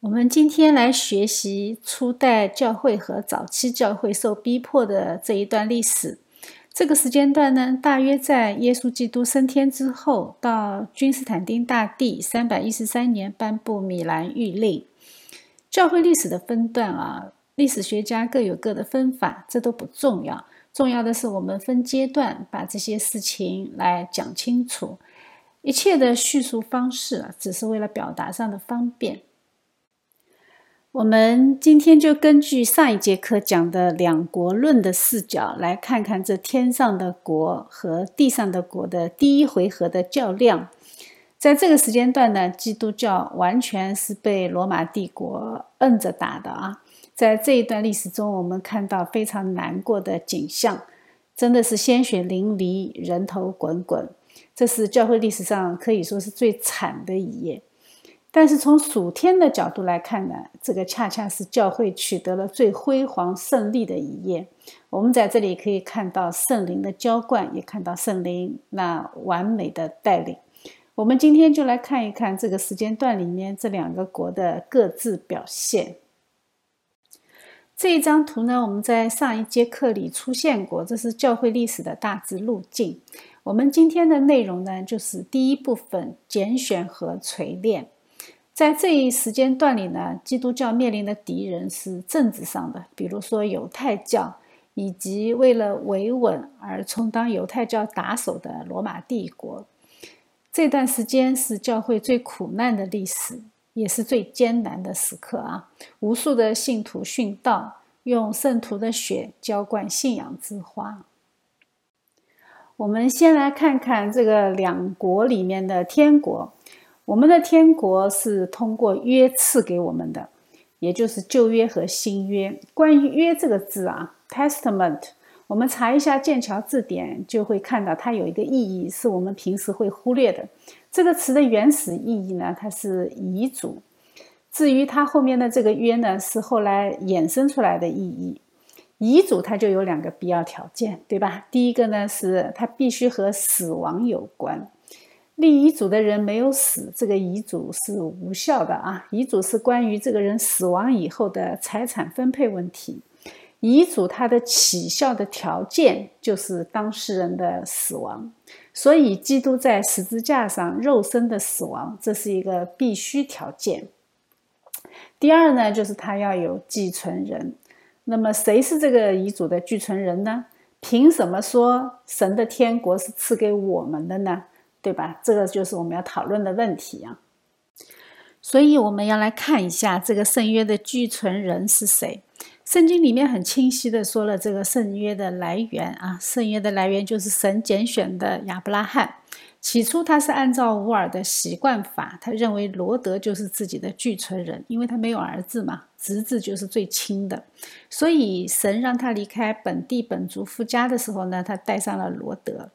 我们今天来学习初代教会和早期教会受逼迫的这一段历史。这个时间段呢，大约在耶稣基督升天之后，到君士坦丁大帝三百一十三年颁布米兰谕令。教会历史的分段啊，历史学家各有各的分法，这都不重要。重要的是我们分阶段把这些事情来讲清楚。一切的叙述方式啊，只是为了表达上的方便。我们今天就根据上一节课讲的两国论的视角，来看看这天上的国和地上的国的第一回合的较量。在这个时间段呢，基督教完全是被罗马帝国摁着打的啊！在这一段历史中，我们看到非常难过的景象，真的是鲜血淋漓，人头滚滚。这是教会历史上可以说是最惨的一页。但是从属天的角度来看呢，这个恰恰是教会取得了最辉煌胜利的一页。我们在这里可以看到圣灵的浇灌，也看到圣灵那完美的带领。我们今天就来看一看这个时间段里面这两个国的各自表现。这一张图呢，我们在上一节课里出现过，这是教会历史的大致路径。我们今天的内容呢，就是第一部分拣选和锤炼。在这一时间段里呢，基督教面临的敌人是政治上的，比如说犹太教，以及为了维稳而充当犹太教打手的罗马帝国。这段时间是教会最苦难的历史，也是最艰难的时刻啊！无数的信徒殉道，用圣徒的血浇灌信仰之花。我们先来看看这个两国里面的天国。我们的天国是通过约赐给我们的，也就是旧约和新约。关于“约”这个字啊，Testament，我们查一下剑桥字典，就会看到它有一个意义是我们平时会忽略的。这个词的原始意义呢，它是遗嘱。至于它后面的这个“约”呢，是后来衍生出来的意义。遗嘱它就有两个必要条件，对吧？第一个呢，是它必须和死亡有关。立遗嘱的人没有死，这个遗嘱是无效的啊！遗嘱是关于这个人死亡以后的财产分配问题。遗嘱它的起效的条件就是当事人的死亡，所以基督在十字架上肉身的死亡，这是一个必须条件。第二呢，就是他要有继承人。那么谁是这个遗嘱的继承人呢？凭什么说神的天国是赐给我们的呢？对吧？这个就是我们要讨论的问题啊。所以我们要来看一下这个圣约的继承人是谁。圣经里面很清晰的说了这个圣约的来源啊，圣约的来源就是神拣选的亚伯拉罕。起初他是按照乌尔的习惯法，他认为罗德就是自己的继承人，因为他没有儿子嘛，侄子就是最亲的。所以神让他离开本地本族夫家的时候呢，他带上了罗德。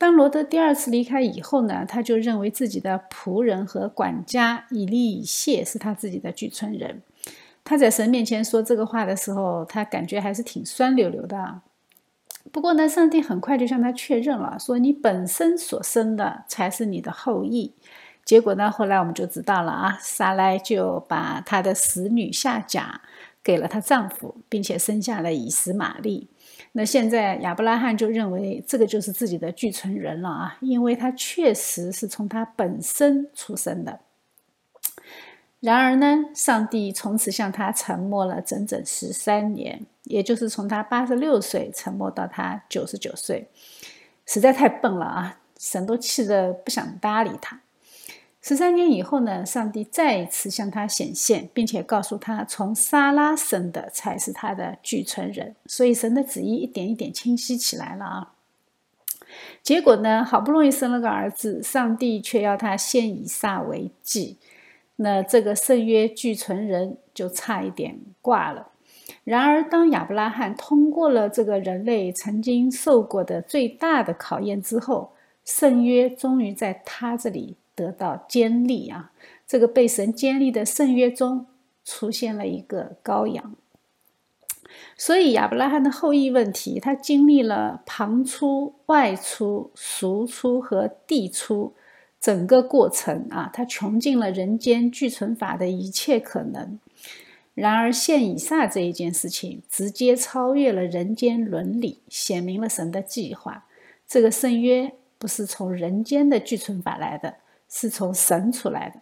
当罗德第二次离开以后呢，他就认为自己的仆人和管家以利以谢是他自己的继承人。他在神面前说这个话的时候，他感觉还是挺酸溜溜的。不过呢，上帝很快就向他确认了，说你本身所生的才是你的后裔。结果呢，后来我们就知道了啊，撒莱就把他的使女夏甲给了她丈夫，并且生下了以实玛利。那现在亚伯拉罕就认为这个就是自己的继承人了啊，因为他确实是从他本身出生的。然而呢，上帝从此向他沉默了整整十三年，也就是从他八十六岁沉默到他九十九岁，实在太笨了啊！神都气得不想搭理他。十三年以后呢，上帝再一次向他显现，并且告诉他，从撒拉生的才是他的继承人。所以神的旨意一点一点清晰起来了啊。结果呢，好不容易生了个儿子，上帝却要他献以撒为祭，那这个圣约继承人就差一点挂了。然而，当亚伯拉罕通过了这个人类曾经受过的最大的考验之后，圣约终于在他这里。得到坚立啊！这个被神坚立的圣约中出现了一个羔羊，所以亚伯拉罕的后裔问题，他经历了旁出、外出、赎出和递出整个过程啊，他穷尽了人间俱存法的一切可能。然而，现以撒这一件事情，直接超越了人间伦理，显明了神的计划。这个圣约不是从人间的俱存法来的，是从神出来的。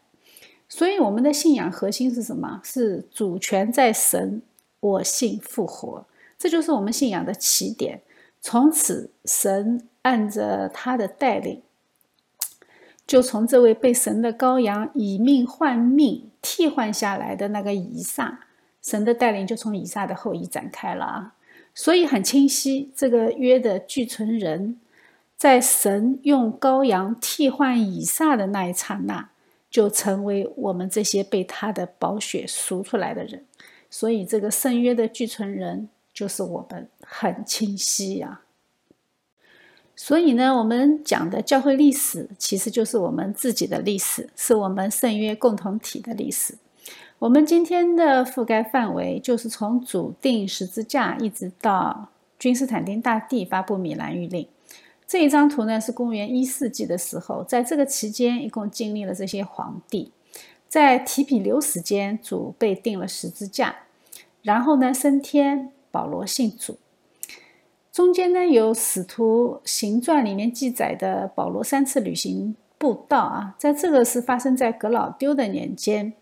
所以，我们的信仰核心是什么？是主权在神，我信复活。这就是我们信仰的起点。从此，神按着他的带领。就从这位被神的羔羊以命换命替换下来的那个以撒，神的带领就从以撒的后裔展开了啊。所以很清晰，这个约的具存人，在神用羔羊替换以撒的那一刹那，就成为我们这些被他的宝血赎出来的人。所以这个圣约的具存人就是我们，很清晰呀。所以呢，我们讲的教会历史，其实就是我们自己的历史，是我们圣约共同体的历史。我们今天的覆盖范围，就是从主定十字架，一直到君士坦丁大帝发布米兰谕令。这一张图呢，是公元一世纪的时候，在这个期间，一共经历了这些皇帝。在提比留时间，主被定了十字架，然后呢，升天，保罗信主。中间呢有《使徒行传》里面记载的保罗三次旅行布道啊，在这个是发生在格老丢的年间。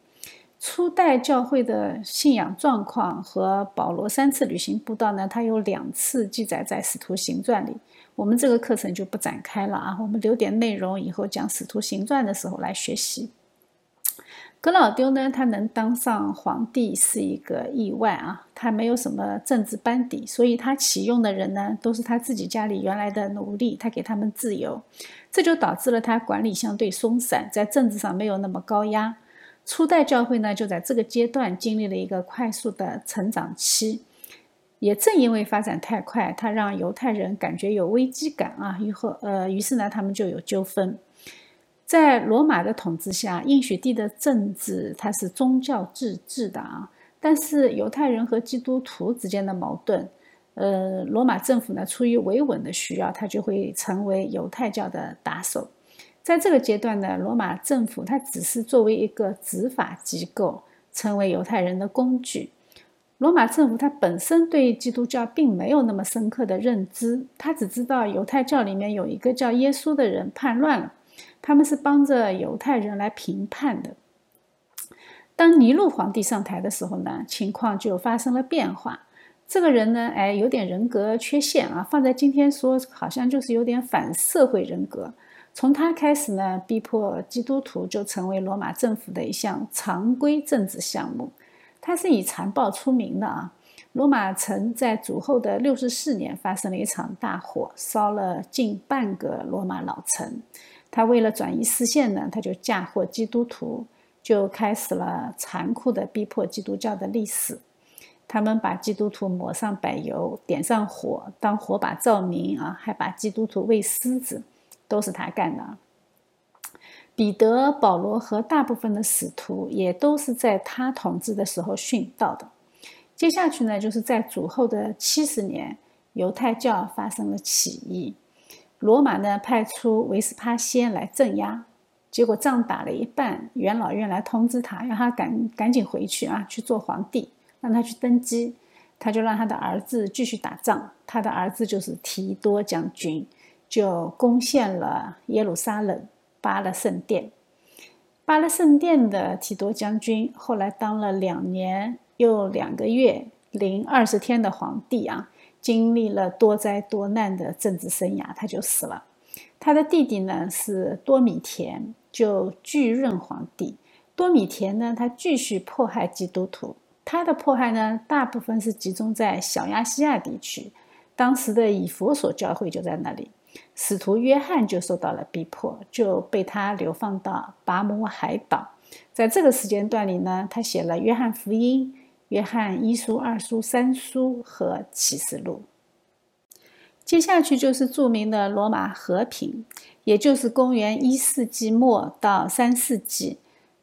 初代教会的信仰状况和保罗三次旅行布道呢，它有两次记载在《使徒行传》里。我们这个课程就不展开了啊，我们留点内容以后讲《使徒行传》的时候来学习。格老丢呢，他能当上皇帝是一个意外啊，他没有什么政治班底，所以他启用的人呢，都是他自己家里原来的奴隶，他给他们自由，这就导致了他管理相对松散，在政治上没有那么高压。初代教会呢，就在这个阶段经历了一个快速的成长期，也正因为发展太快，他让犹太人感觉有危机感啊，以后呃，于是呢，他们就有纠纷。在罗马的统治下，应许地的政治它是宗教自治的啊。但是犹太人和基督徒之间的矛盾，呃，罗马政府呢出于维稳的需要，它就会成为犹太教的打手。在这个阶段呢，罗马政府它只是作为一个执法机构，成为犹太人的工具。罗马政府它本身对基督教并没有那么深刻的认知，他只知道犹太教里面有一个叫耶稣的人叛乱了。他们是帮着犹太人来评判的。当尼禄皇帝上台的时候呢，情况就发生了变化。这个人呢，哎，有点人格缺陷啊，放在今天说，好像就是有点反社会人格。从他开始呢，逼迫基督徒就成为罗马政府的一项常规政治项目。他是以残暴出名的啊。罗马城在主后的六十四年发生了一场大火，烧了近半个罗马老城。他为了转移视线呢，他就嫁祸基督徒，就开始了残酷的逼迫基督教的历史。他们把基督徒抹上柏油，点上火，当火把照明啊，还把基督徒喂狮子，都是他干的。彼得、保罗和大部分的使徒也都是在他统治的时候殉道的。接下去呢，就是在主后的七十年，犹太教发生了起义。罗马呢派出维斯帕先来镇压，结果仗打了一半，元老院来通知他，让他赶赶紧回去啊，去做皇帝，让他去登基。他就让他的儿子继续打仗，他的儿子就是提多将军，就攻陷了耶路撒冷，巴勒圣殿。巴勒圣殿的提多将军后来当了两年又两个月零二十天的皇帝啊。经历了多灾多难的政治生涯，他就死了。他的弟弟呢是多米田，就继任皇帝。多米田呢，他继续迫害基督徒。他的迫害呢，大部分是集中在小亚细亚地区，当时的以佛所教会就在那里。使徒约翰就受到了逼迫，就被他流放到拔摩海岛。在这个时间段里呢，他写了《约翰福音》。约翰一书、二书、三书和启示录。接下去就是著名的罗马和平，也就是公元一世纪末到三世纪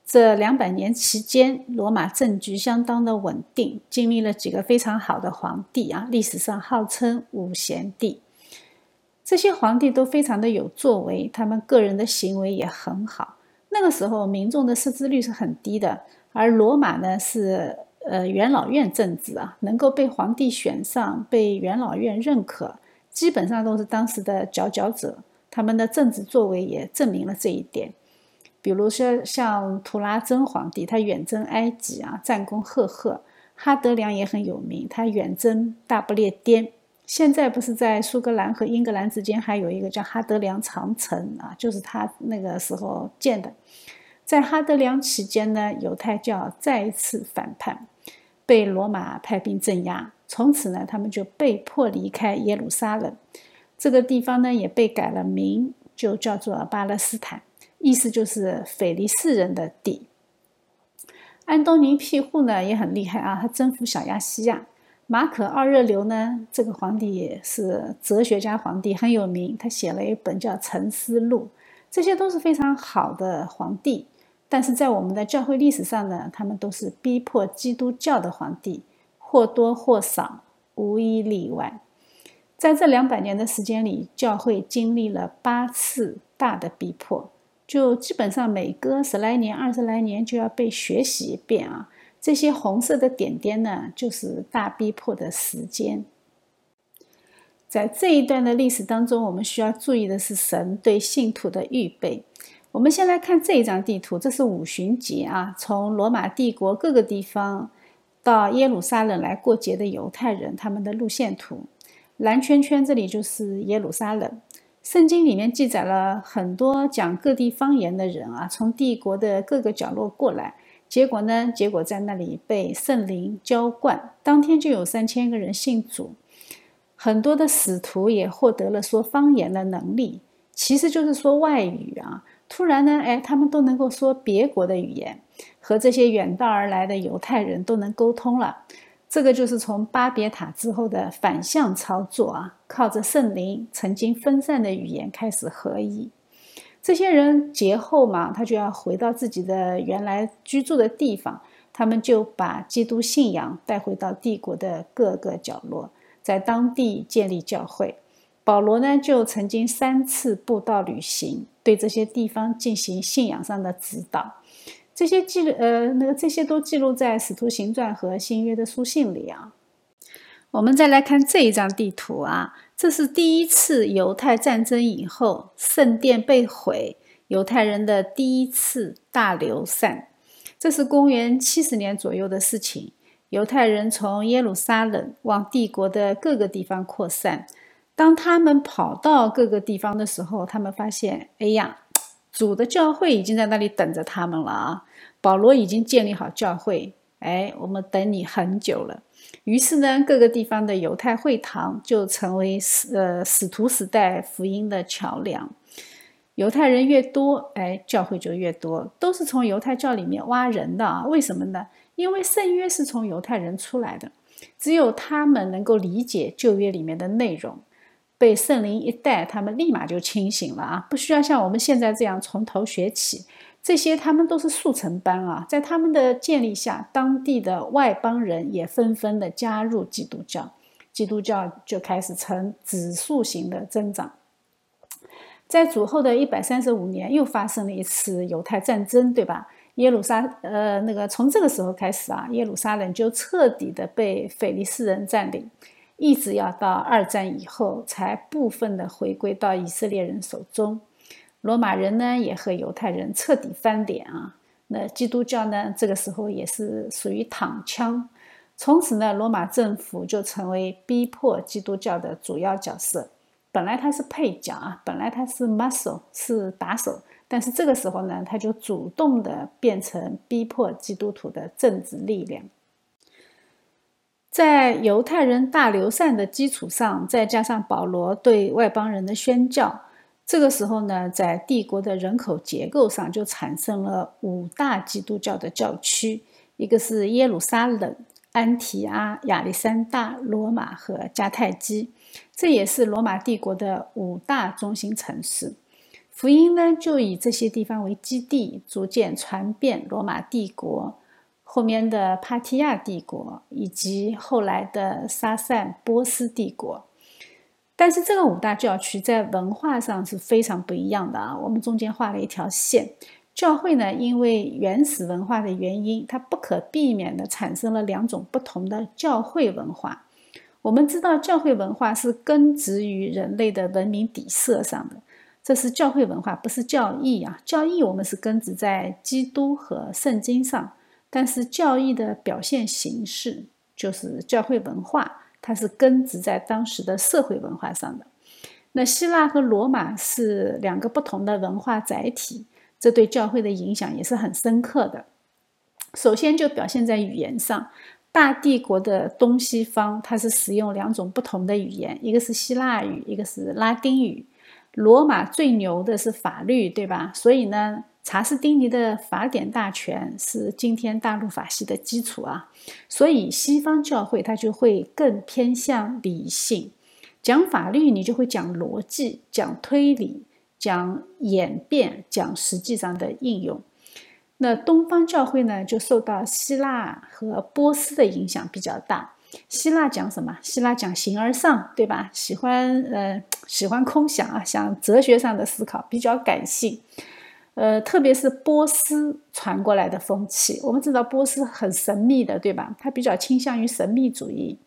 这两百年期间，罗马政局相当的稳定，经历了几个非常好的皇帝啊，历史上号称五贤帝。这些皇帝都非常的有作为，他们个人的行为也很好。那个时候民众的识字率是很低的，而罗马呢是呃元老院政治啊，能够被皇帝选上、被元老院认可，基本上都是当时的佼佼者。他们的政治作为也证明了这一点。比如说像图拉真皇帝，他远征埃及啊，战功赫赫；哈德良也很有名，他远征大不列颠。现在不是在苏格兰和英格兰之间还有一个叫哈德良长城啊，就是他那个时候建的。在哈德良期间呢，犹太教再一次反叛，被罗马派兵镇压。从此呢，他们就被迫离开耶路撒冷。这个地方呢，也被改了名，就叫做巴勒斯坦，意思就是腓力士人的地。安东尼庇护呢也很厉害啊，他征服小亚细亚。马可·二热流呢，这个皇帝是哲学家皇帝，很有名。他写了一本叫《沉思录》，这些都是非常好的皇帝。但是在我们的教会历史上呢，他们都是逼迫基督教的皇帝，或多或少，无一例外。在这两百年的时间里，教会经历了八次大的逼迫，就基本上每隔十来年、二十来年就要被学习一遍啊。这些红色的点点呢，就是大逼迫的时间。在这一段的历史当中，我们需要注意的是神对信徒的预备。我们先来看这一张地图，这是五旬节啊，从罗马帝国各个地方到耶路撒冷来过节的犹太人他们的路线图。蓝圈圈这里就是耶路撒冷。圣经里面记载了很多讲各地方言的人啊，从帝国的各个角落过来。结果呢？结果在那里被圣灵浇灌，当天就有三千个人信主，很多的使徒也获得了说方言的能力，其实就是说外语啊。突然呢，哎，他们都能够说别国的语言，和这些远道而来的犹太人都能沟通了。这个就是从巴别塔之后的反向操作啊，靠着圣灵，曾经分散的语言开始合一。这些人节后嘛，他就要回到自己的原来居住的地方，他们就把基督信仰带回到帝国的各个角落，在当地建立教会。保罗呢，就曾经三次布道旅行，对这些地方进行信仰上的指导。这些记录呃，那个这些都记录在《使徒行传》和新约的书信里啊。我们再来看这一张地图啊。这是第一次犹太战争以后，圣殿被毁，犹太人的第一次大流散。这是公元七十年左右的事情。犹太人从耶路撒冷往帝国的各个地方扩散。当他们跑到各个地方的时候，他们发现，哎呀，主的教会已经在那里等着他们了啊！保罗已经建立好教会，哎，我们等你很久了。于是呢，各个地方的犹太会堂就成为使呃使徒时代福音的桥梁。犹太人越多，哎，教会就越多，都是从犹太教里面挖人的啊。为什么呢？因为圣约是从犹太人出来的，只有他们能够理解旧约里面的内容，被圣灵一带，他们立马就清醒了啊，不需要像我们现在这样从头学起。这些他们都是速成班啊，在他们的建立下，当地的外邦人也纷纷的加入基督教，基督教就开始呈指数型的增长。在主后的一百三十五年，又发生了一次犹太战争，对吧？耶路撒呃，那个从这个时候开始啊，耶路撒冷就彻底的被腓力斯人占领，一直要到二战以后，才部分的回归到以色列人手中。罗马人呢也和犹太人彻底翻脸啊，那基督教呢这个时候也是属于躺枪，从此呢罗马政府就成为逼迫基督教的主要角色。本来他是配角啊，本来他是 muscle 是打手，但是这个时候呢他就主动的变成逼迫基督徒的政治力量。在犹太人大流散的基础上，再加上保罗对外邦人的宣教。这个时候呢，在帝国的人口结构上就产生了五大基督教的教区，一个是耶路撒冷、安提阿、亚历山大、罗马和迦太基，这也是罗马帝国的五大中心城市。福音呢，就以这些地方为基地，逐渐传遍罗马帝国，后面的帕提亚帝国以及后来的沙散波斯帝国。但是这个五大教区在文化上是非常不一样的啊。我们中间画了一条线，教会呢，因为原始文化的原因，它不可避免的产生了两种不同的教会文化。我们知道，教会文化是根植于人类的文明底色上的，这是教会文化，不是教义啊。教义我们是根植在基督和圣经上，但是教义的表现形式就是教会文化，它是根植在当时的社会文化上的。那希腊和罗马是两个不同的文化载体，这对教会的影响也是很深刻的。首先就表现在语言上。大帝国的东西方，它是使用两种不同的语言，一个是希腊语，一个是拉丁语。罗马最牛的是法律，对吧？所以呢，查士丁尼的法典大全是今天大陆法系的基础啊。所以西方教会它就会更偏向理性，讲法律你就会讲逻辑、讲推理、讲演变、讲实际上的应用。那东方教会呢，就受到希腊和波斯的影响比较大。希腊讲什么？希腊讲形而上，对吧？喜欢呃喜欢空想啊，想哲学上的思考，比较感性。呃，特别是波斯传过来的风气，我们知道波斯很神秘的，对吧？它比较倾向于神秘主义，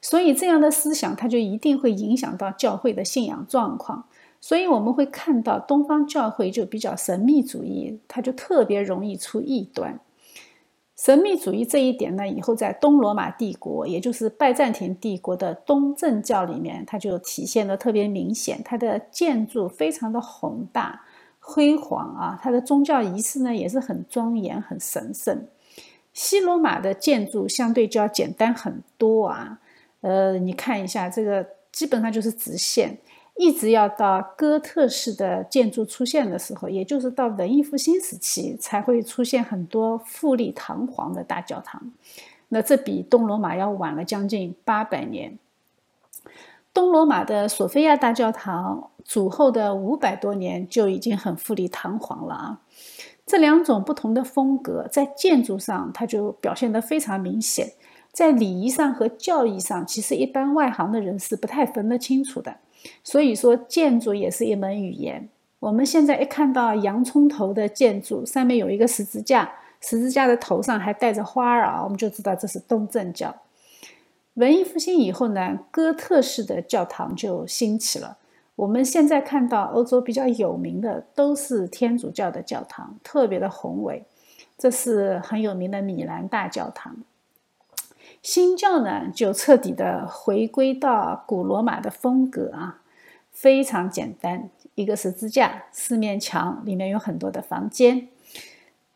所以这样的思想，它就一定会影响到教会的信仰状况。所以我们会看到东方教会就比较神秘主义，它就特别容易出异端。神秘主义这一点呢，以后在东罗马帝国，也就是拜占庭帝国的东正教里面，它就体现的特别明显。它的建筑非常的宏大、辉煌啊，它的宗教仪式呢也是很庄严、很神圣。西罗马的建筑相对就要简单很多啊。呃，你看一下这个，基本上就是直线。一直要到哥特式的建筑出现的时候，也就是到文艺复兴时期，才会出现很多富丽堂皇的大教堂。那这比东罗马要晚了将近八百年。东罗马的索菲亚大教堂主后的五百多年就已经很富丽堂皇了啊。这两种不同的风格在建筑上，它就表现得非常明显。在礼仪上和教义上，其实一般外行的人是不太分得清楚的。所以说，建筑也是一门语言。我们现在一看到洋葱头的建筑，上面有一个十字架，十字架的头上还带着花儿啊，我们就知道这是东正教。文艺复兴以后呢，哥特式的教堂就兴起了。我们现在看到欧洲比较有名的都是天主教的教堂，特别的宏伟。这是很有名的米兰大教堂。新教呢，就彻底的回归到古罗马的风格啊，非常简单，一个十字架，四面墙，里面有很多的房间，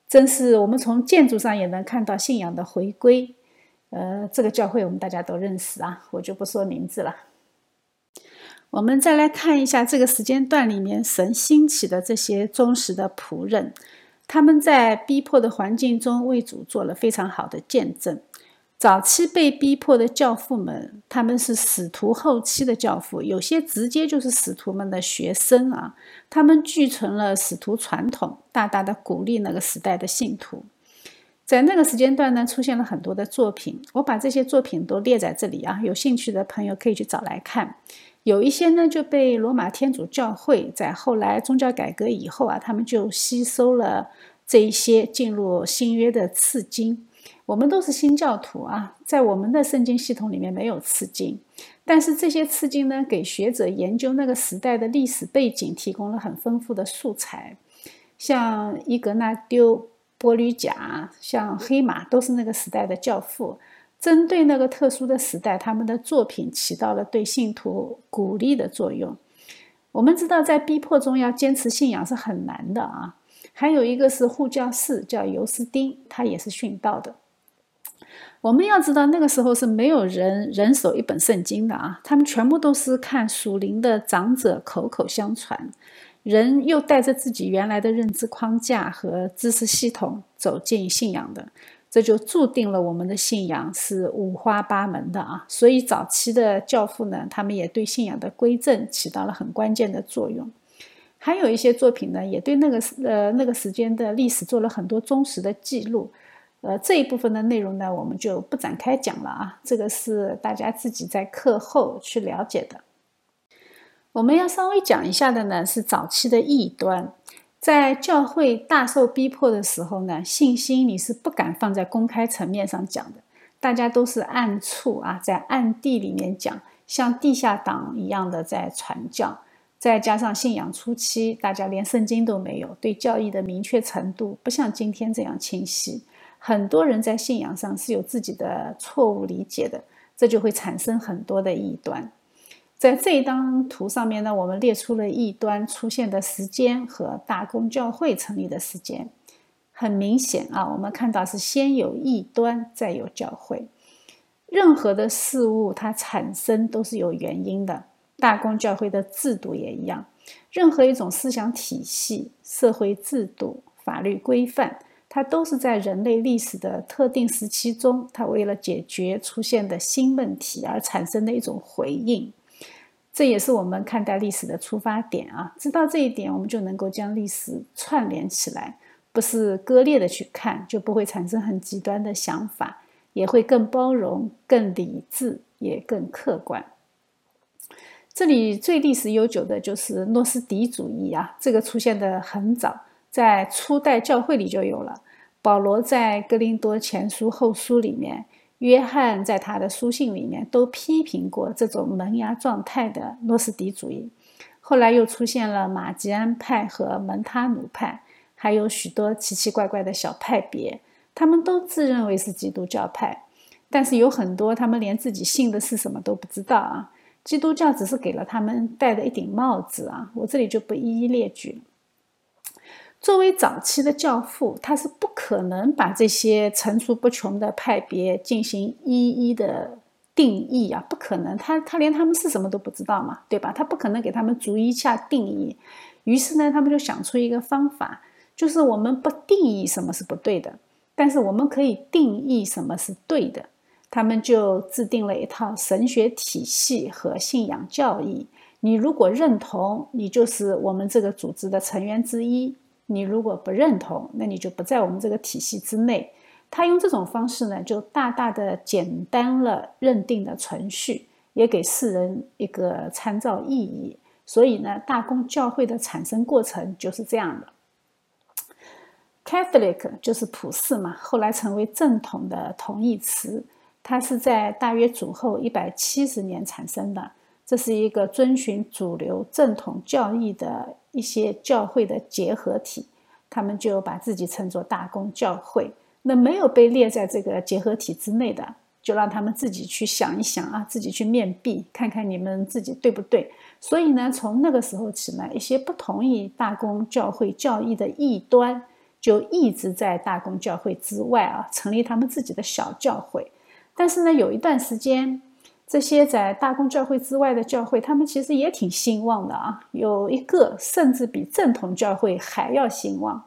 真是我们从建筑上也能看到信仰的回归。呃，这个教会我们大家都认识啊，我就不说名字了。我们再来看一下这个时间段里面神兴起的这些忠实的仆人，他们在逼迫的环境中为主做了非常好的见证。早期被逼迫的教父们，他们是使徒后期的教父，有些直接就是使徒们的学生啊。他们继承了使徒传统，大大的鼓励那个时代的信徒。在那个时间段呢，出现了很多的作品，我把这些作品都列在这里啊。有兴趣的朋友可以去找来看。有一些呢就被罗马天主教会在后来宗教改革以后啊，他们就吸收了这一些进入新约的次经。我们都是新教徒啊，在我们的圣经系统里面没有次经，但是这些次经呢，给学者研究那个时代的历史背景提供了很丰富的素材。像伊格纳丢、波吕贾，像黑马，都是那个时代的教父。针对那个特殊的时代，他们的作品起到了对信徒鼓励的作用。我们知道，在逼迫中要坚持信仰是很难的啊。还有一个是护教士，叫尤斯丁，他也是殉道的。我们要知道，那个时候是没有人人手一本圣经的啊，他们全部都是看属灵的长者口口相传，人又带着自己原来的认知框架和知识系统走进信仰的，这就注定了我们的信仰是五花八门的啊。所以早期的教父呢，他们也对信仰的归正起到了很关键的作用。还有一些作品呢，也对那个呃那个时间的历史做了很多忠实的记录。呃，这一部分的内容呢，我们就不展开讲了啊，这个是大家自己在课后去了解的。我们要稍微讲一下的呢，是早期的异端，在教会大受逼迫的时候呢，信心你是不敢放在公开层面上讲的，大家都是暗处啊，在暗地里面讲，像地下党一样的在传教。再加上信仰初期，大家连圣经都没有，对教义的明确程度不像今天这样清晰。很多人在信仰上是有自己的错误理解的，这就会产生很多的异端。在这一张图上面呢，我们列出了异端出现的时间和大公教会成立的时间。很明显啊，我们看到是先有异端，再有教会。任何的事物它产生都是有原因的，大公教会的制度也一样。任何一种思想体系、社会制度、法律规范。它都是在人类历史的特定时期中，它为了解决出现的新问题而产生的一种回应。这也是我们看待历史的出发点啊！知道这一点，我们就能够将历史串联起来，不是割裂的去看，就不会产生很极端的想法，也会更包容、更理智，也更客观。这里最历史悠久的就是诺斯底主义啊，这个出现的很早。在初代教会里就有了。保罗在哥林多前书后书里面，约翰在他的书信里面都批评过这种萌芽状态的诺斯底主义。后来又出现了马吉安派和蒙他努派，还有许多奇奇怪怪的小派别，他们都自认为是基督教派，但是有很多他们连自己信的是什么都不知道啊。基督教只是给了他们戴的一顶帽子啊，我这里就不一一列举了。作为早期的教父，他是不可能把这些层出不穷的派别进行一一的定义啊，不可能，他他连他们是什么都不知道嘛，对吧？他不可能给他们逐一下定义。于是呢，他们就想出一个方法，就是我们不定义什么是不对的，但是我们可以定义什么是对的。他们就制定了一套神学体系和信仰教义。你如果认同，你就是我们这个组织的成员之一。你如果不认同，那你就不在我们这个体系之内。他用这种方式呢，就大大的简单了认定的程序，也给世人一个参照意义。所以呢，大公教会的产生过程就是这样的。Catholic 就是普世嘛，后来成为正统的同义词。它是在大约主后一百七十年产生的。这是一个遵循主流正统教义的一些教会的结合体，他们就把自己称作大公教会。那没有被列在这个结合体之内的，就让他们自己去想一想啊，自己去面壁，看看你们自己对不对。所以呢，从那个时候起呢，一些不同意大公教会教义的异端，就一直在大公教会之外啊，成立他们自己的小教会。但是呢，有一段时间。这些在大公教会之外的教会，他们其实也挺兴旺的啊。有一个甚至比正统教会还要兴旺。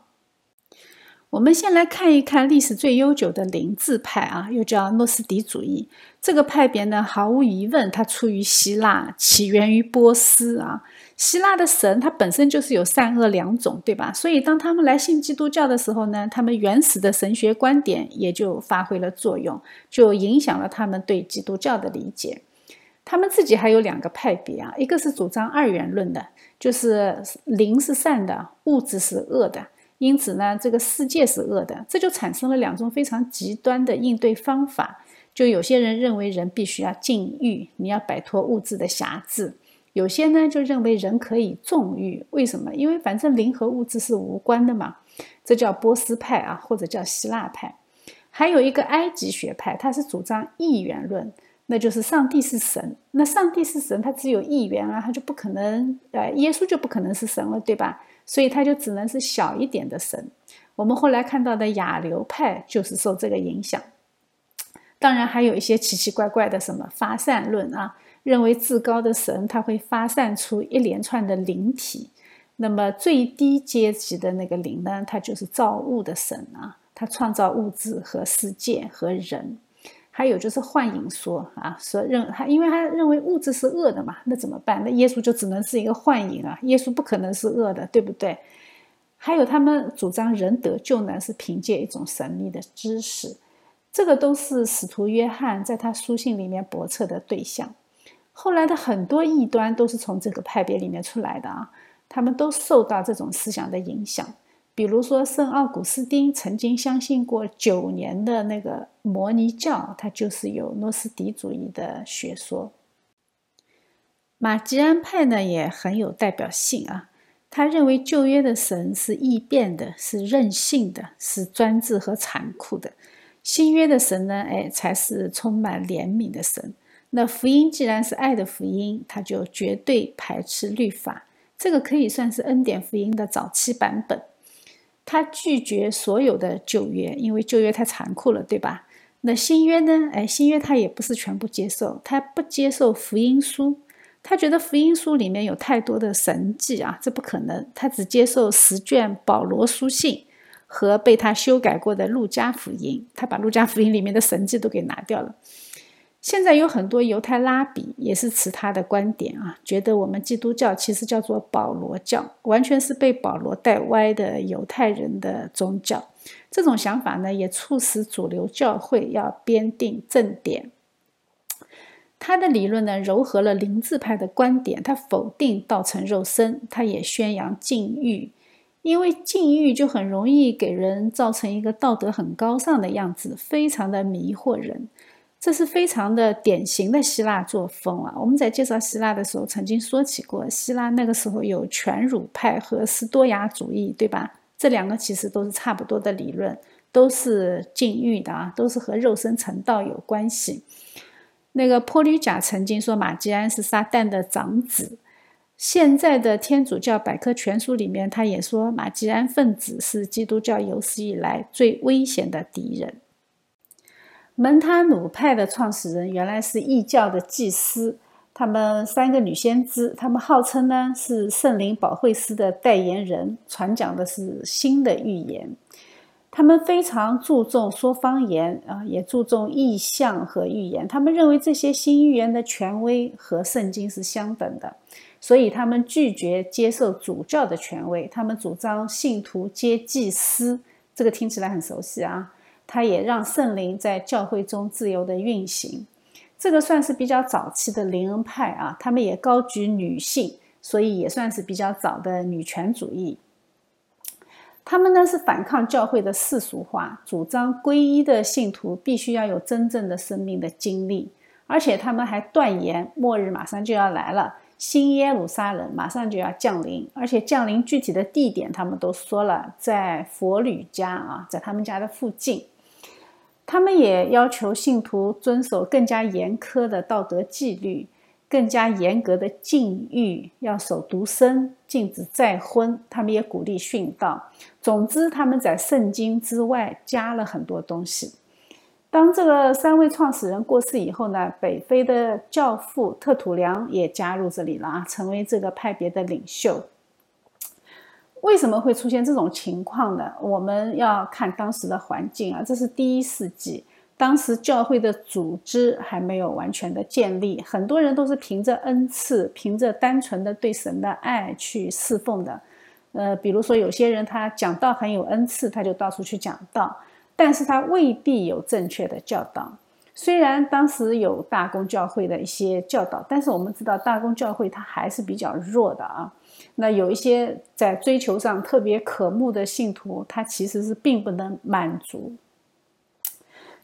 我们先来看一看历史最悠久的灵智派啊，又叫诺斯底主义。这个派别呢，毫无疑问，它出于希腊，起源于波斯啊。希腊的神，它本身就是有善恶两种，对吧？所以当他们来信基督教的时候呢，他们原始的神学观点也就发挥了作用，就影响了他们对基督教的理解。他们自己还有两个派别啊，一个是主张二元论的，就是灵是善的，物质是恶的，因此呢，这个世界是恶的，这就产生了两种非常极端的应对方法。就有些人认为人必须要禁欲，你要摆脱物质的辖制。有些呢就认为人可以纵欲，为什么？因为反正灵和物质是无关的嘛。这叫波斯派啊，或者叫希腊派。还有一个埃及学派，它是主张一元论，那就是上帝是神。那上帝是神，他只有一元啊，他就不可能，呃，耶稣就不可能是神了，对吧？所以他就只能是小一点的神。我们后来看到的亚流派就是受这个影响。当然还有一些奇奇怪怪的什么发散论啊。认为至高的神他会发散出一连串的灵体，那么最低阶级的那个灵呢，它就是造物的神啊，他创造物质和世界和人。还有就是幻影说啊，说认他，因为他认为物质是恶的嘛，那怎么办？那耶稣就只能是一个幻影啊，耶稣不可能是恶的，对不对？还有他们主张人得救呢，是凭借一种神秘的知识。这个都是使徒约翰在他书信里面驳斥的对象。后来的很多异端都是从这个派别里面出来的啊，他们都受到这种思想的影响。比如说，圣奥古斯丁曾经相信过九年的那个摩尼教，它就是有诺斯底主义的学说。马吉安派呢也很有代表性啊，他认为旧约的神是异变的，是任性的，是专制和残酷的；新约的神呢，哎，才是充满怜悯的神。那福音既然是爱的福音，他就绝对排斥律法，这个可以算是恩典福音的早期版本。他拒绝所有的旧约，因为旧约太残酷了，对吧？那新约呢？哎，新约他也不是全部接受，他不接受福音书，他觉得福音书里面有太多的神迹啊，这不可能。他只接受十卷保罗书信和被他修改过的路加福音，他把路加福音里面的神迹都给拿掉了。现在有很多犹太拉比也是持他的观点啊，觉得我们基督教其实叫做保罗教，完全是被保罗带歪的犹太人的宗教。这种想法呢，也促使主流教会要编定正典。他的理论呢，糅合了灵智派的观点，他否定道成肉身，他也宣扬禁欲，因为禁欲就很容易给人造成一个道德很高尚的样子，非常的迷惑人。这是非常的典型的希腊作风啊！我们在介绍希腊的时候曾经说起过，希腊那个时候有全儒派和斯多亚主义，对吧？这两个其实都是差不多的理论，都是禁欲的啊，都是和肉身成道有关系。那个坡吕贾曾经说马基安是撒旦的长子，现在的天主教百科全书里面他也说马基安分子是基督教有史以来最危险的敌人。门塔努派的创始人原来是异教的祭司，他们三个女先知，他们号称呢是圣灵保惠师的代言人，传讲的是新的预言。他们非常注重说方言啊，也注重意象和预言。他们认为这些新预言的权威和圣经是相等的，所以他们拒绝接受主教的权威。他们主张信徒皆祭司，这个听起来很熟悉啊。他也让圣灵在教会中自由的运行，这个算是比较早期的灵恩派啊。他们也高举女性，所以也算是比较早的女权主义。他们呢是反抗教会的世俗化，主张皈依的信徒必须要有真正的生命的经历，而且他们还断言末日马上就要来了，新耶路撒冷马上就要降临，而且降临具体的地点他们都说了，在佛吕家啊，在他们家的附近。他们也要求信徒遵守更加严苛的道德纪律，更加严格的禁欲，要守独身，禁止再婚。他们也鼓励殉道。总之，他们在圣经之外加了很多东西。当这个三位创始人过世以后呢，北非的教父特土良也加入这里了啊，成为这个派别的领袖。为什么会出现这种情况呢？我们要看当时的环境啊，这是第一世纪，当时教会的组织还没有完全的建立，很多人都是凭着恩赐，凭着单纯的对神的爱去侍奉的。呃，比如说有些人他讲道很有恩赐，他就到处去讲道，但是他未必有正确的教导。虽然当时有大公教会的一些教导，但是我们知道大公教会它还是比较弱的啊。那有一些在追求上特别渴慕的信徒，他其实是并不能满足。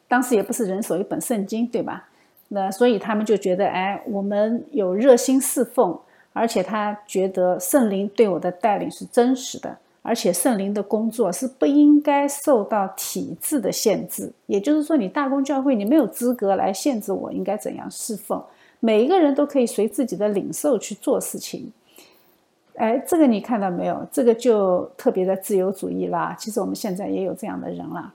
当时也不是人手一本圣经，对吧？那所以他们就觉得，哎，我们有热心侍奉，而且他觉得圣灵对我的带领是真实的，而且圣灵的工作是不应该受到体制的限制。也就是说，你大公教会，你没有资格来限制我应该怎样侍奉。每一个人都可以随自己的领受去做事情。哎，这个你看到没有？这个就特别的自由主义啦。其实我们现在也有这样的人了。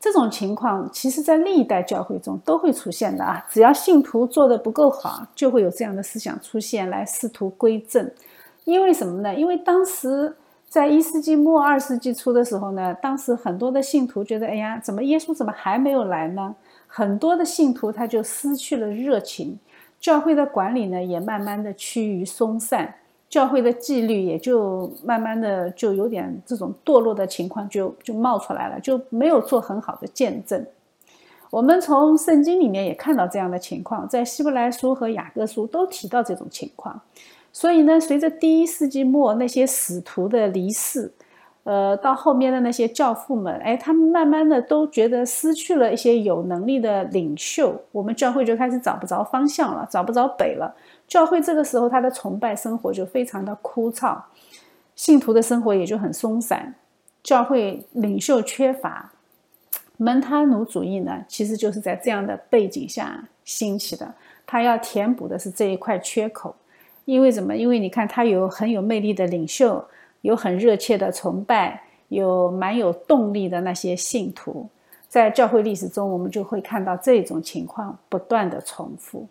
这种情况，其实在历代教会中都会出现的啊。只要信徒做的不够好，就会有这样的思想出现，来试图归正。因为什么呢？因为当时在一世纪末二世纪初的时候呢，当时很多的信徒觉得，哎呀，怎么耶稣怎么还没有来呢？很多的信徒他就失去了热情，教会的管理呢也慢慢的趋于松散。教会的纪律也就慢慢的就有点这种堕落的情况就就冒出来了，就没有做很好的见证。我们从圣经里面也看到这样的情况，在希伯来书和雅各书都提到这种情况。所以呢，随着第一世纪末那些使徒的离世，呃，到后面的那些教父们，哎，他们慢慢的都觉得失去了一些有能力的领袖，我们教会就开始找不着方向了，找不着北了。教会这个时候他的崇拜生活就非常的枯燥，信徒的生活也就很松散，教会领袖缺乏。门他奴主义呢，其实就是在这样的背景下兴起的。他要填补的是这一块缺口，因为什么？因为你看，他有很有魅力的领袖，有很热切的崇拜，有蛮有动力的那些信徒。在教会历史中，我们就会看到这种情况不断的重复。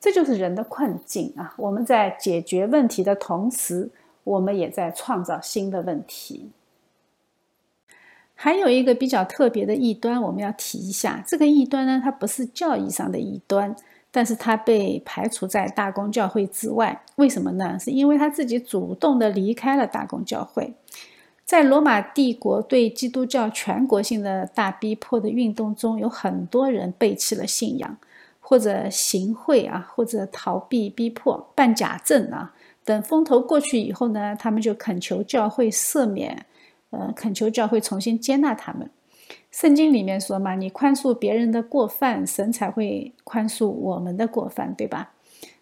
这就是人的困境啊！我们在解决问题的同时，我们也在创造新的问题。还有一个比较特别的异端，我们要提一下。这个异端呢，它不是教义上的异端，但是它被排除在大公教会之外。为什么呢？是因为他自己主动的离开了大公教会。在罗马帝国对基督教全国性的大逼迫的运动中，有很多人背弃了信仰，或者行贿啊，或者逃避逼迫、办假证啊等风头过去以后呢，他们就恳求教会赦免。呃，恳求教会重新接纳他们。圣经里面说嘛，你宽恕别人的过犯，神才会宽恕我们的过犯，对吧？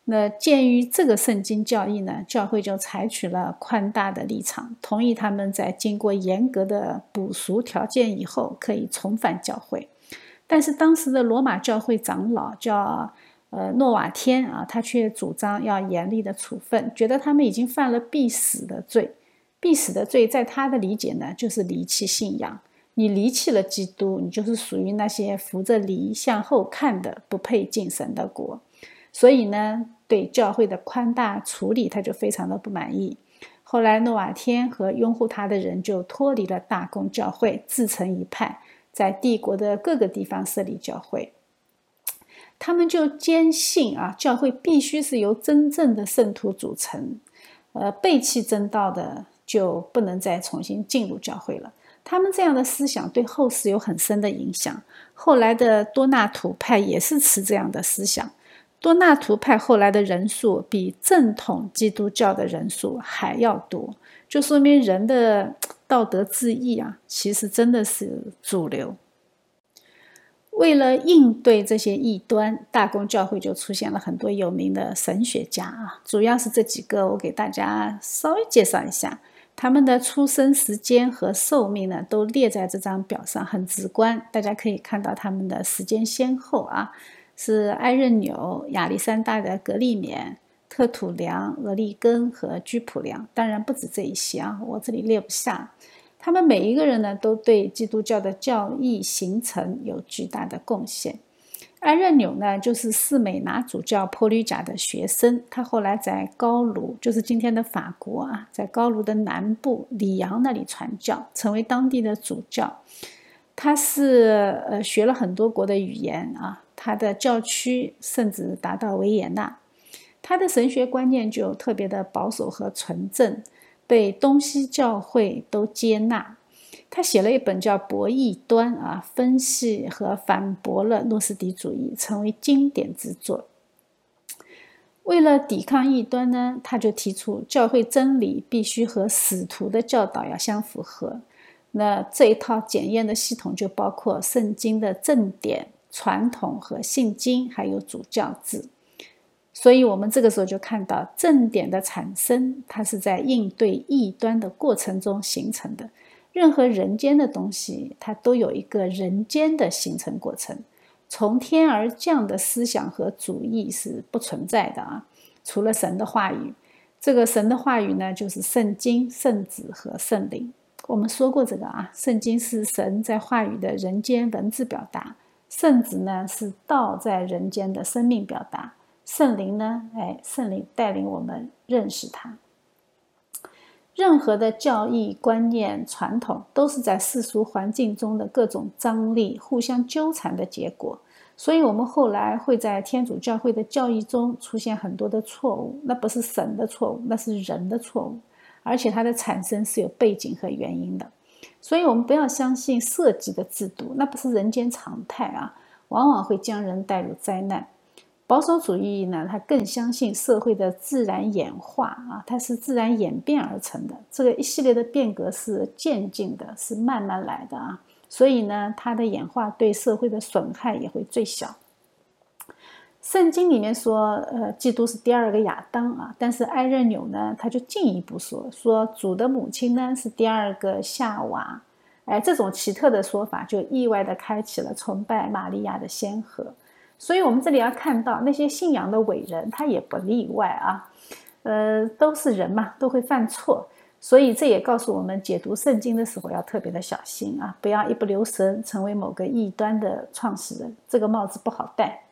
那鉴于这个圣经教义呢，教会就采取了宽大的立场，同意他们在经过严格的补赎条件以后，可以重返教会。但是当时的罗马教会长老叫呃诺瓦天啊，他却主张要严厉的处分，觉得他们已经犯了必死的罪。必死的罪，在他的理解呢，就是离弃信仰。你离弃了基督，你就是属于那些扶着犁向后看的，不配进神的国。所以呢，对教会的宽大处理，他就非常的不满意。后来，诺瓦天和拥护他的人就脱离了大公教会，自成一派，在帝国的各个地方设立教会。他们就坚信啊，教会必须是由真正的圣徒组成，呃，背弃真道的。就不能再重新进入教会了。他们这样的思想对后世有很深的影响。后来的多纳图派也是持这样的思想。多纳图派后来的人数比正统基督教的人数还要多，就说明人的道德自义啊，其实真的是主流。为了应对这些异端，大公教会就出现了很多有名的神学家啊，主要是这几个，我给大家稍微介绍一下。他们的出生时间和寿命呢，都列在这张表上，很直观。大家可以看到他们的时间先后啊，是艾任纽、亚历山大的格利勉、特土良、俄利根和居普良。当然不止这一些啊，我这里列不下。他们每一个人呢，都对基督教的教义形成有巨大的贡献。安任纽呢，就是士美拿主教波吕贾的学生。他后来在高卢，就是今天的法国啊，在高卢的南部里昂那里传教，成为当地的主教。他是呃学了很多国的语言啊，他的教区甚至达到维也纳。他的神学观念就特别的保守和纯正，被东西教会都接纳。他写了一本叫《博弈端》啊，分析和反驳了诺斯底主义，成为经典之作。为了抵抗异端呢，他就提出教会真理必须和使徒的教导要相符合。那这一套检验的系统就包括圣经的正典、传统和信经，还有主教制。所以，我们这个时候就看到正点的产生，它是在应对异端的过程中形成的。任何人间的东西，它都有一个人间的形成过程。从天而降的思想和主义是不存在的啊，除了神的话语。这个神的话语呢，就是圣经、圣子和圣灵。我们说过这个啊，圣经是神在话语的人间文字表达，圣子呢是道在人间的生命表达，圣灵呢，哎，圣灵带领我们认识他。任何的教义观念传统，都是在世俗环境中的各种张力互相纠缠的结果。所以我们后来会在天主教会的教义中出现很多的错误，那不是神的错误，那是人的错误，而且它的产生是有背景和原因的。所以，我们不要相信设计的制度，那不是人间常态啊，往往会将人带入灾难。保守主义呢，它更相信社会的自然演化啊，它是自然演变而成的，这个一系列的变革是渐进的，是慢慢来的啊。所以呢，它的演化对社会的损害也会最小。圣经里面说，呃，基督是第二个亚当啊，但是艾热纽呢，他就进一步说，说主的母亲呢是第二个夏娃。哎，这种奇特的说法就意外的开启了崇拜玛利亚的先河。所以，我们这里要看到那些信仰的伟人，他也不例外啊，呃，都是人嘛，都会犯错。所以这也告诉我们，解读圣经的时候要特别的小心啊，不要一不留神成为某个异端的创始人，这个帽子不好戴。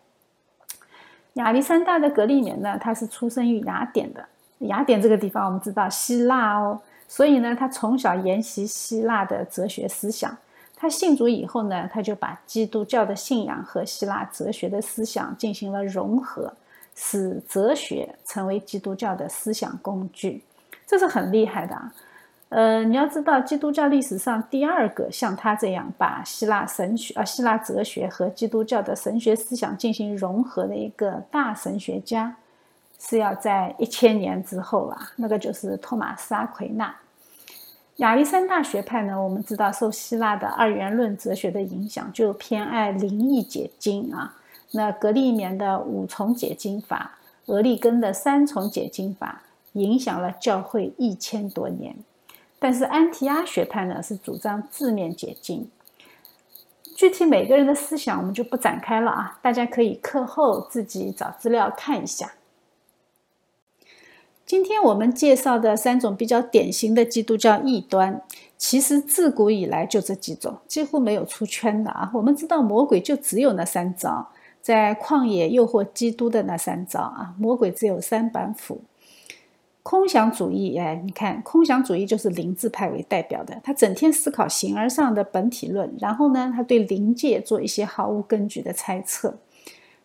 亚历山大的格里勉呢，他是出生于雅典的，雅典这个地方我们知道希腊哦，所以呢，他从小研习希腊的哲学思想。他信主以后呢，他就把基督教的信仰和希腊哲学的思想进行了融合，使哲学成为基督教的思想工具。这是很厉害的啊！呃，你要知道，基督教历史上第二个像他这样把希腊神学、啊希腊哲学和基督教的神学思想进行融合的一个大神学家，是要在一千年之后啊，那个就是托马斯·阿奎那。亚历山大学派呢，我们知道受希腊的二元论哲学的影响，就偏爱灵异解经啊。那格利勉的五重解经法，俄利根的三重解经法。影响了教会一千多年，但是安提阿学派呢是主张字面解经。具体每个人的思想我们就不展开了啊，大家可以课后自己找资料看一下。今天我们介绍的三种比较典型的基督教异端，其实自古以来就这几种，几乎没有出圈的啊。我们知道魔鬼就只有那三招，在旷野诱惑基督的那三招啊，魔鬼只有三板斧。空想主义，哎，你看，空想主义就是灵智派为代表的，他整天思考形而上的本体论，然后呢，他对灵界做一些毫无根据的猜测。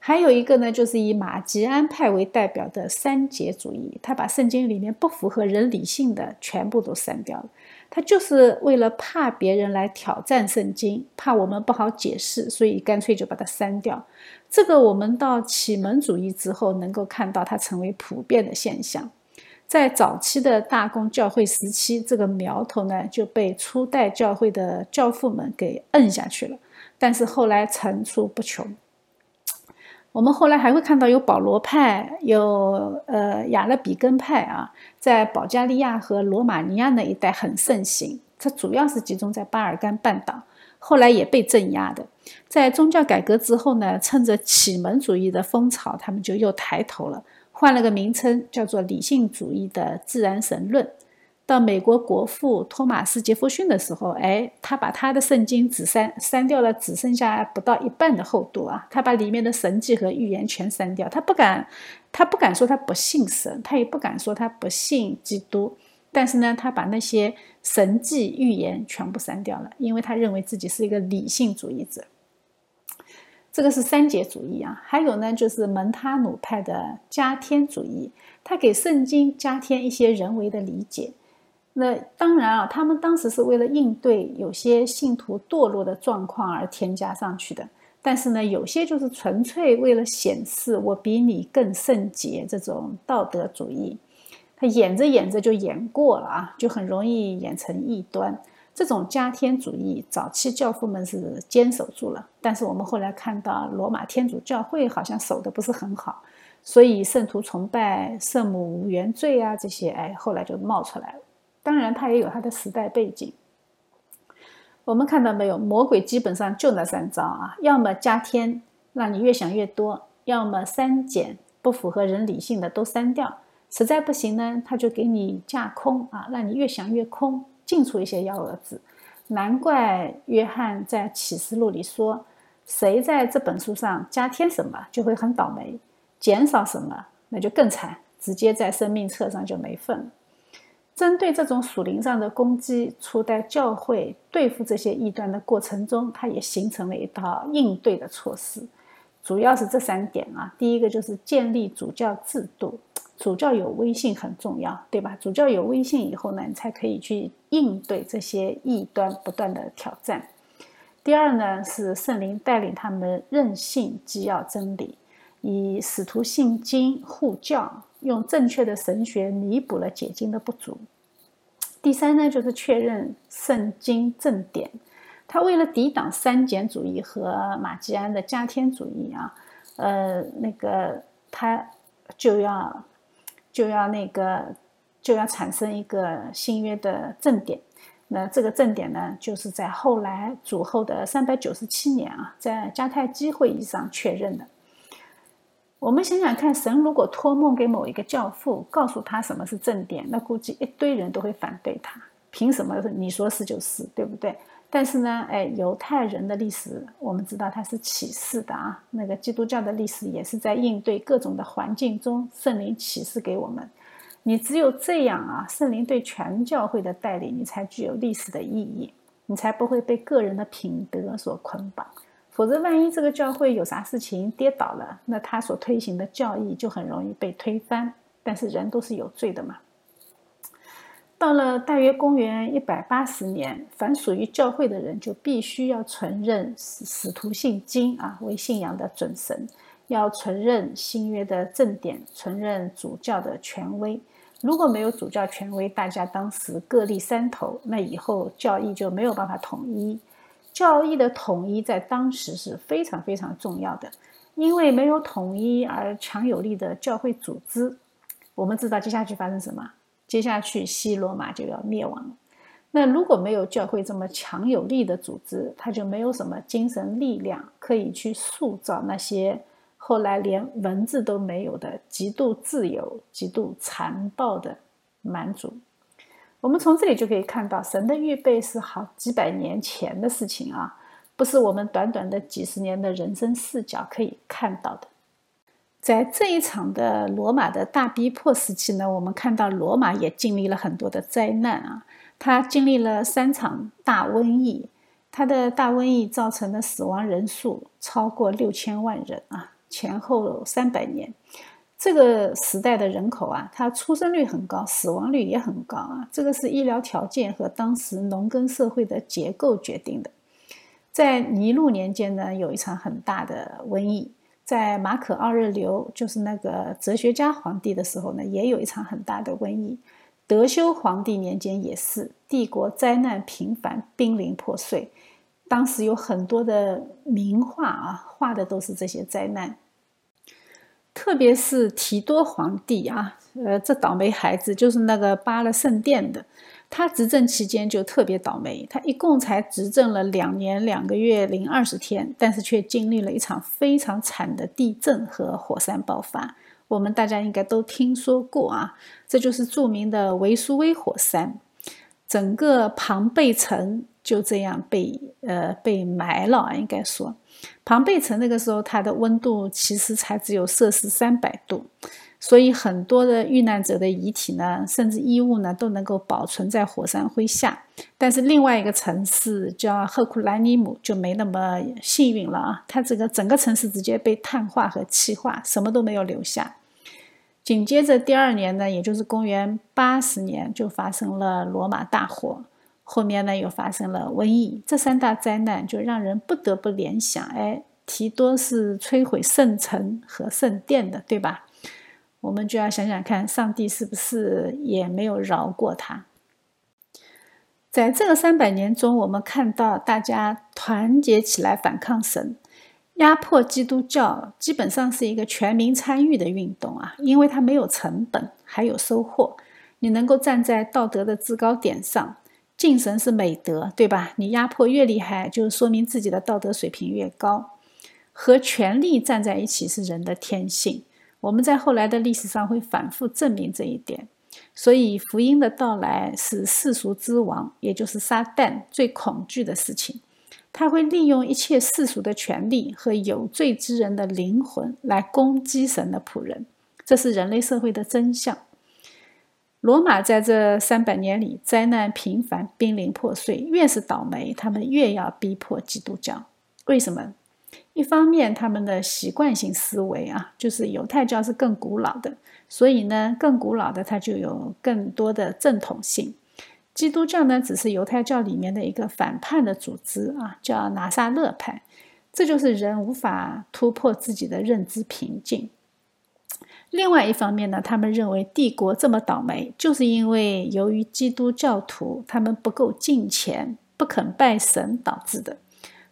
还有一个呢，就是以马吉安派为代表的三杰主义，他把圣经里面不符合人理性的全部都删掉了，他就是为了怕别人来挑战圣经，怕我们不好解释，所以干脆就把它删掉。这个我们到启蒙主义之后，能够看到它成为普遍的现象。在早期的大公教会时期，这个苗头呢就被初代教会的教父们给摁下去了。但是后来层出不穷。我们后来还会看到有保罗派，有呃亚勒比根派啊，在保加利亚和罗马尼亚那一带很盛行。它主要是集中在巴尔干半岛，后来也被镇压的。在宗教改革之后呢，趁着启蒙主义的风潮，他们就又抬头了。换了个名称，叫做理性主义的自然神论。到美国国父托马斯·杰弗逊的时候，哎，他把他的圣经只删删掉了，只剩下不到一半的厚度啊！他把里面的神迹和预言全删掉。他不敢，他不敢说他不信神，他也不敢说他不信基督。但是呢，他把那些神迹预言全部删掉了，因为他认为自己是一个理性主义者。这个是三解主义啊，还有呢，就是门他努派的加添主义，他给圣经加添一些人为的理解。那当然啊，他们当时是为了应对有些信徒堕落的状况而添加上去的。但是呢，有些就是纯粹为了显示我比你更圣洁，这种道德主义，他演着演着就演过了啊，就很容易演成异端。这种加天主义，早期教父们是坚守住了，但是我们后来看到罗马天主教会好像守的不是很好，所以圣徒崇拜圣母无原罪啊这些，哎，后来就冒出来了。当然，它也有它的时代背景。我们看到没有？魔鬼基本上就那三招啊，要么加天，让你越想越多；要么删减，不符合人理性的都删掉；实在不行呢，他就给你架空啊，让你越想越空。进出一些幺蛾子，难怪约翰在启示录里说：“谁在这本书上加添什么，就会很倒霉；减少什么，那就更惨，直接在生命册上就没份了。”针对这种属灵上的攻击，初代教会对付这些异端的过程中，它也形成了一套应对的措施。主要是这三点啊。第一个就是建立主教制度，主教有威信很重要，对吧？主教有威信以后呢，你才可以去应对这些异端不断的挑战。第二呢，是圣灵带领他们任性既要真理，以使徒信经护教，用正确的神学弥补了解经的不足。第三呢，就是确认圣经正典。他为了抵挡三简主义和马基安的加天主义啊，呃，那个他就要就要那个就要产生一个新约的正典。那这个正典呢，就是在后来主后的三百九十七年啊，在迦太基会议上确认的。我们想想看，神如果托梦给某一个教父，告诉他什么是正典，那估计一堆人都会反对他。凭什么你说是就是，对不对？但是呢，哎，犹太人的历史我们知道它是启示的啊。那个基督教的历史也是在应对各种的环境中，圣灵启示给我们。你只有这样啊，圣灵对全教会的带领，你才具有历史的意义，你才不会被个人的品德所捆绑。否则，万一这个教会有啥事情跌倒了，那他所推行的教义就很容易被推翻。但是人都是有罪的嘛。到了大约公元一百八十年，凡属于教会的人就必须要承认使使徒信经啊为信仰的准神，要承认新约的正典，承认主教的权威。如果没有主教权威，大家当时各立山头，那以后教义就没有办法统一。教义的统一在当时是非常非常重要的，因为没有统一而强有力的教会组织，我们知道接下去发生什么？接下去西罗马就要灭亡了。那如果没有教会这么强有力的组织，它就没有什么精神力量可以去塑造那些后来连文字都没有的极度自由、极度残暴的蛮族。我们从这里就可以看到，神的预备是好几百年前的事情啊，不是我们短短的几十年的人生视角可以看到的。在这一场的罗马的大逼迫时期呢，我们看到罗马也经历了很多的灾难啊，它经历了三场大瘟疫，它的大瘟疫造成的死亡人数超过六千万人啊，前后三百年。这个时代的人口啊，它出生率很高，死亡率也很高啊。这个是医疗条件和当时农耕社会的结构决定的。在尼禄年间呢，有一场很大的瘟疫；在马可·奥日留，就是那个哲学家皇帝的时候呢，也有一场很大的瘟疫。德修皇帝年间也是，帝国灾难频繁，濒临破碎。当时有很多的名画啊，画的都是这些灾难。特别是提多皇帝啊，呃，这倒霉孩子就是那个扒了圣殿的，他执政期间就特别倒霉。他一共才执政了两年两个月零二十天，但是却经历了一场非常惨的地震和火山爆发。我们大家应该都听说过啊，这就是著名的维苏威火山，整个庞贝城就这样被呃被埋了，应该说。庞贝城那个时候，它的温度其实才只有摄氏三百度，所以很多的遇难者的遗体呢，甚至衣物呢，都能够保存在火山灰下。但是另外一个城市叫赫库兰尼姆就没那么幸运了啊，它这个整个城市直接被碳化和气化，什么都没有留下。紧接着第二年呢，也就是公元八十年，就发生了罗马大火。后面呢，又发生了瘟疫，这三大灾难就让人不得不联想：哎，提多是摧毁圣城和圣殿的，对吧？我们就要想想看，上帝是不是也没有饶过他？在这个三百年中，我们看到大家团结起来反抗神，压迫基督教，基本上是一个全民参与的运动啊，因为它没有成本，还有收获。你能够站在道德的制高点上。敬神是美德，对吧？你压迫越厉害，就说明自己的道德水平越高。和权力站在一起是人的天性，我们在后来的历史上会反复证明这一点。所以，福音的到来是世俗之王，也就是撒旦最恐惧的事情。他会利用一切世俗的权利和有罪之人的灵魂来攻击神的仆人，这是人类社会的真相。罗马在这三百年里灾难频繁，濒临破碎。越是倒霉，他们越要逼迫基督教。为什么？一方面，他们的习惯性思维啊，就是犹太教是更古老的，所以呢，更古老的它就有更多的正统性。基督教呢，只是犹太教里面的一个反叛的组织啊，叫拿撒勒派。这就是人无法突破自己的认知瓶颈。另外一方面呢，他们认为帝国这么倒霉，就是因为由于基督教徒他们不够敬虔，不肯拜神导致的。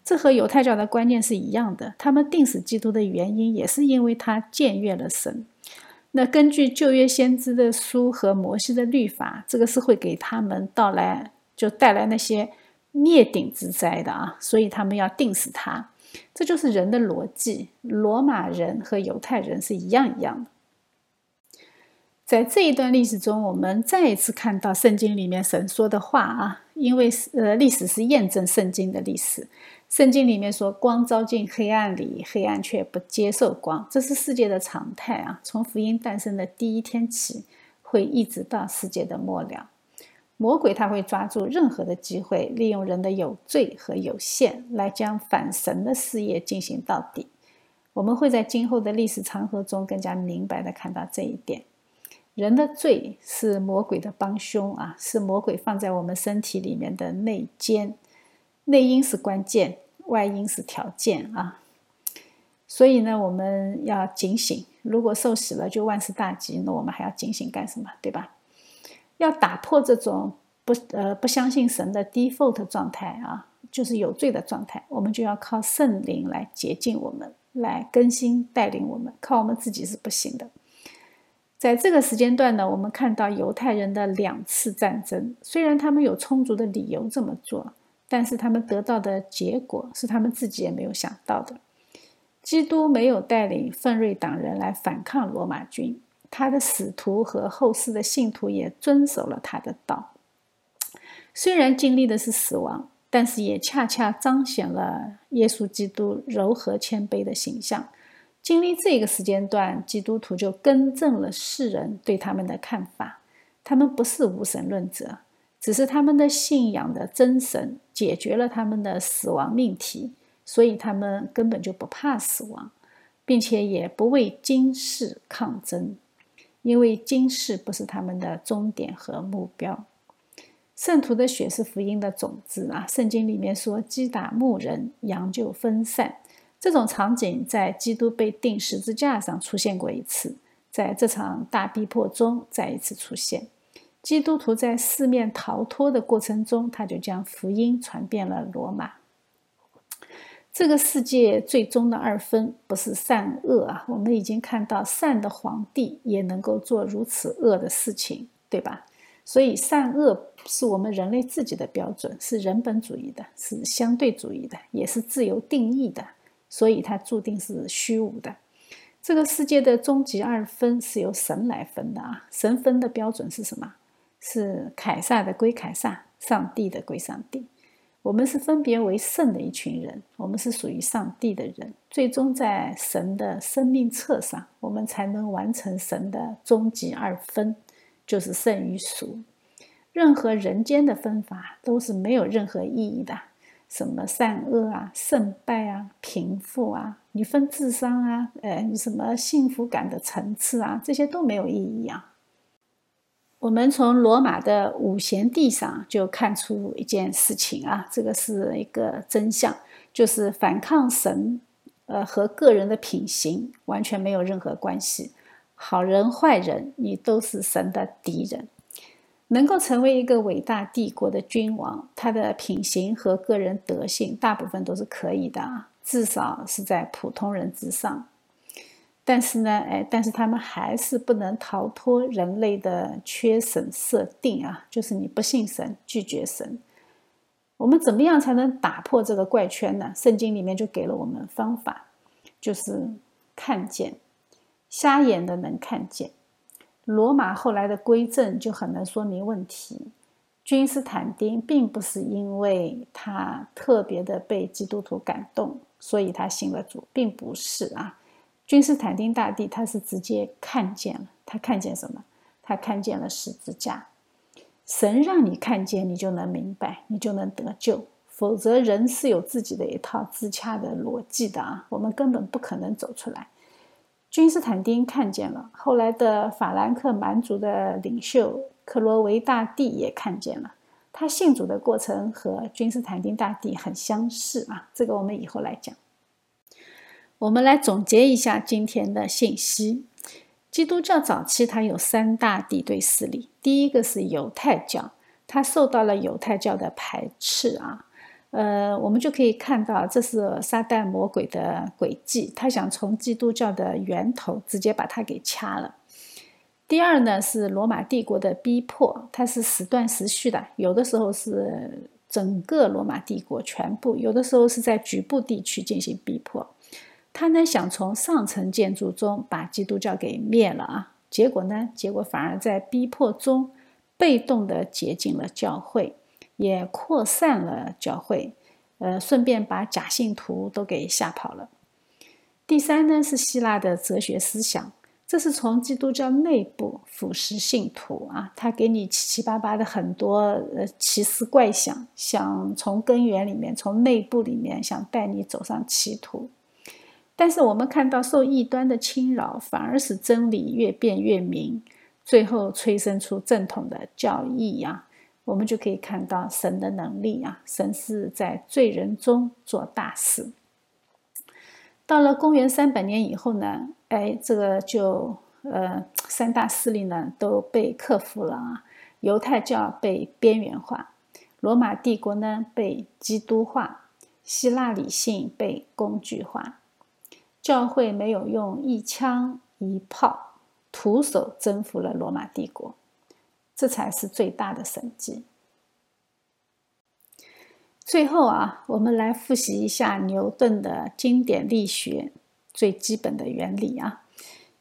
这和犹太教的观念是一样的。他们定死基督的原因，也是因为他僭越了神。那根据旧约先知的书和摩西的律法，这个是会给他们到来就带来那些灭顶之灾的啊，所以他们要定死他。这就是人的逻辑。罗马人和犹太人是一样一样的。在这一段历史中，我们再一次看到圣经里面神说的话啊，因为是呃，历史是验证圣经的历史。圣经里面说：“光照进黑暗里，黑暗却不接受光。”这是世界的常态啊！从福音诞生的第一天起，会一直到世界的末了。魔鬼他会抓住任何的机会，利用人的有罪和有限，来将反神的事业进行到底。我们会在今后的历史长河中更加明白的看到这一点。人的罪是魔鬼的帮凶啊，是魔鬼放在我们身体里面的内奸。内因是关键，外因是条件啊。所以呢，我们要警醒。如果受洗了就万事大吉，那我们还要警醒干什么？对吧？要打破这种不呃不相信神的 default 状态啊，就是有罪的状态，我们就要靠圣灵来洁净我们，来更新带领我们。靠我们自己是不行的。在这个时间段呢，我们看到犹太人的两次战争，虽然他们有充足的理由这么做。但是他们得到的结果是他们自己也没有想到的。基督没有带领奋锐党人来反抗罗马军，他的使徒和后世的信徒也遵守了他的道。虽然经历的是死亡，但是也恰恰彰显了耶稣基督柔和谦卑的形象。经历这个时间段，基督徒就更正了世人对他们的看法，他们不是无神论者。只是他们的信仰的真神解决了他们的死亡命题，所以他们根本就不怕死亡，并且也不为今世抗争，因为今世不是他们的终点和目标。圣徒的血是福音的种子啊！圣经里面说：“击打牧人，羊就分散。”这种场景在基督被钉十字架上出现过一次，在这场大逼迫中再一次出现。基督徒在四面逃脱的过程中，他就将福音传遍了罗马。这个世界最终的二分不是善恶啊，我们已经看到善的皇帝也能够做如此恶的事情，对吧？所以善恶是我们人类自己的标准，是人本主义的，是相对主义的，也是自由定义的，所以它注定是虚无的。这个世界的终极二分是由神来分的啊，神分的标准是什么？是凯撒的归凯撒，上帝的归上帝。我们是分别为圣的一群人，我们是属于上帝的人。最终在神的生命册上，我们才能完成神的终极二分，就是圣与俗。任何人间的分法都是没有任何意义的，什么善恶啊、胜败啊、贫富啊，你分智商啊，呃，什么幸福感的层次啊，这些都没有意义啊。我们从罗马的五贤帝上就看出一件事情啊，这个是一个真相，就是反抗神，呃，和个人的品行完全没有任何关系。好人坏人，你都是神的敌人。能够成为一个伟大帝国的君王，他的品行和个人德性大部分都是可以的啊，至少是在普通人之上。但是呢，哎，但是他们还是不能逃脱人类的缺神设定啊，就是你不信神，拒绝神。我们怎么样才能打破这个怪圈呢？圣经里面就给了我们方法，就是看见，瞎眼的能看见。罗马后来的归正就很能说明问题。君士坦丁并不是因为他特别的被基督徒感动，所以他信了主，并不是啊。君士坦丁大帝，他是直接看见了，他看见什么？他看见了十字架。神让你看见，你就能明白，你就能得救，否则人是有自己的一套自洽的逻辑的啊，我们根本不可能走出来。君士坦丁看见了，后来的法兰克蛮族的领袖克罗维大帝也看见了，他信主的过程和君士坦丁大帝很相似啊，这个我们以后来讲。我们来总结一下今天的信息。基督教早期它有三大敌对势力，第一个是犹太教，它受到了犹太教的排斥啊，呃，我们就可以看到这是撒旦魔鬼的诡计，他想从基督教的源头直接把它给掐了。第二呢是罗马帝国的逼迫，它是时断时续的，有的时候是整个罗马帝国全部，有的时候是在局部地区进行逼迫。他呢想从上层建筑中把基督教给灭了啊，结果呢，结果反而在逼迫中被动的接近了教会，也扩散了教会，呃，顺便把假信徒都给吓跑了。第三呢是希腊的哲学思想，这是从基督教内部腐蚀信徒啊，他给你七七八八的很多呃奇思怪想，想从根源里面，从内部里面想带你走上歧途。但是我们看到受异端的侵扰，反而使真理越辩越明，最后催生出正统的教义呀。我们就可以看到神的能力啊，神是在罪人中做大事。到了公元三百年以后呢，哎，这个就呃三大势力呢都被克服了啊。犹太教被边缘化，罗马帝国呢被基督化，希腊理性被工具化。教会没有用一枪一炮徒手征服了罗马帝国，这才是最大的神迹。最后啊，我们来复习一下牛顿的经典力学最基本的原理啊。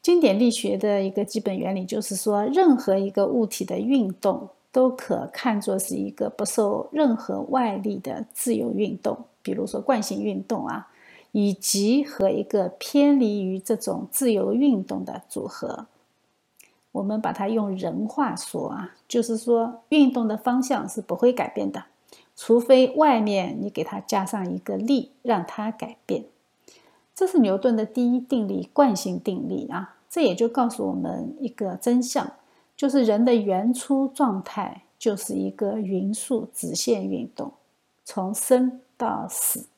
经典力学的一个基本原理就是说，任何一个物体的运动都可看作是一个不受任何外力的自由运动，比如说惯性运动啊。以及和一个偏离于这种自由运动的组合，我们把它用人话说啊，就是说运动的方向是不会改变的，除非外面你给它加上一个力让它改变。这是牛顿的第一定律——惯性定律啊。这也就告诉我们一个真相，就是人的原初状态就是一个匀速直线运动，从生到死。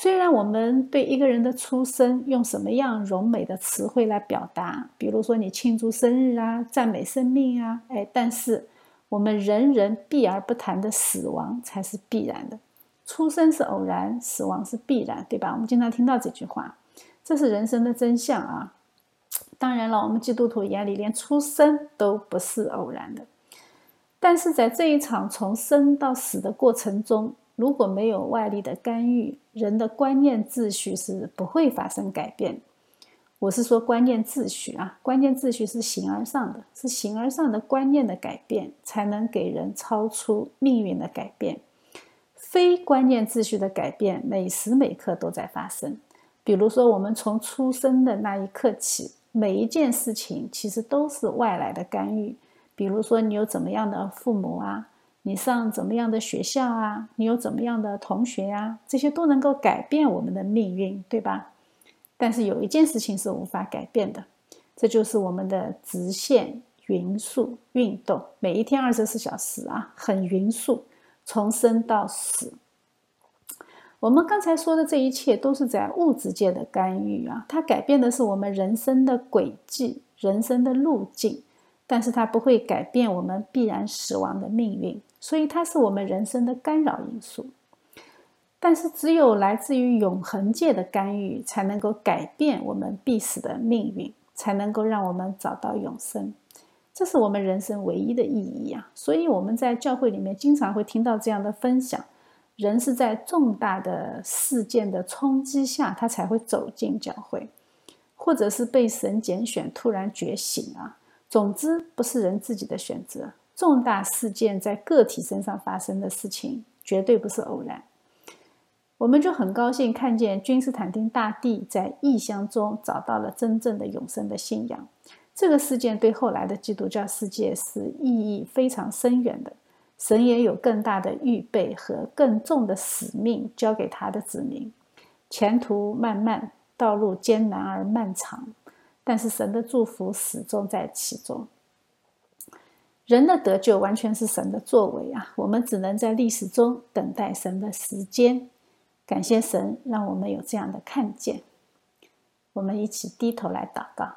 虽然我们对一个人的出生用什么样柔美的词汇来表达，比如说你庆祝生日啊、赞美生命啊，哎，但是我们人人避而不谈的死亡才是必然的。出生是偶然，死亡是必然，对吧？我们经常听到这句话，这是人生的真相啊。当然了，我们基督徒眼里连出生都不是偶然的，但是在这一场从生到死的过程中。如果没有外力的干预，人的观念秩序是不会发生改变。我是说观念秩序啊，观念秩序是形而上的，是形而上的观念的改变，才能给人超出命运的改变。非观念秩序的改变，每时每刻都在发生。比如说，我们从出生的那一刻起，每一件事情其实都是外来的干预。比如说，你有怎么样的父母啊？你上怎么样的学校啊？你有怎么样的同学呀？这些都能够改变我们的命运，对吧？但是有一件事情是无法改变的，这就是我们的直线匀速运动，每一天二十四小时啊，很匀速，从生到死。我们刚才说的这一切都是在物质界的干预啊，它改变的是我们人生的轨迹、人生的路径，但是它不会改变我们必然死亡的命运。所以它是我们人生的干扰因素，但是只有来自于永恒界的干预，才能够改变我们必死的命运，才能够让我们找到永生。这是我们人生唯一的意义啊！所以我们在教会里面经常会听到这样的分享：人是在重大的事件的冲击下，他才会走进教会，或者是被神拣选突然觉醒啊。总之，不是人自己的选择。重大事件在个体身上发生的事情，绝对不是偶然。我们就很高兴看见君士坦丁大帝在异乡中找到了真正的永生的信仰。这个事件对后来的基督教世界是意义非常深远的。神也有更大的预备和更重的使命交给他的子民。前途漫漫，道路艰难而漫长，但是神的祝福始终在其中。人的得救完全是神的作为啊！我们只能在历史中等待神的时间。感谢神，让我们有这样的看见。我们一起低头来祷告。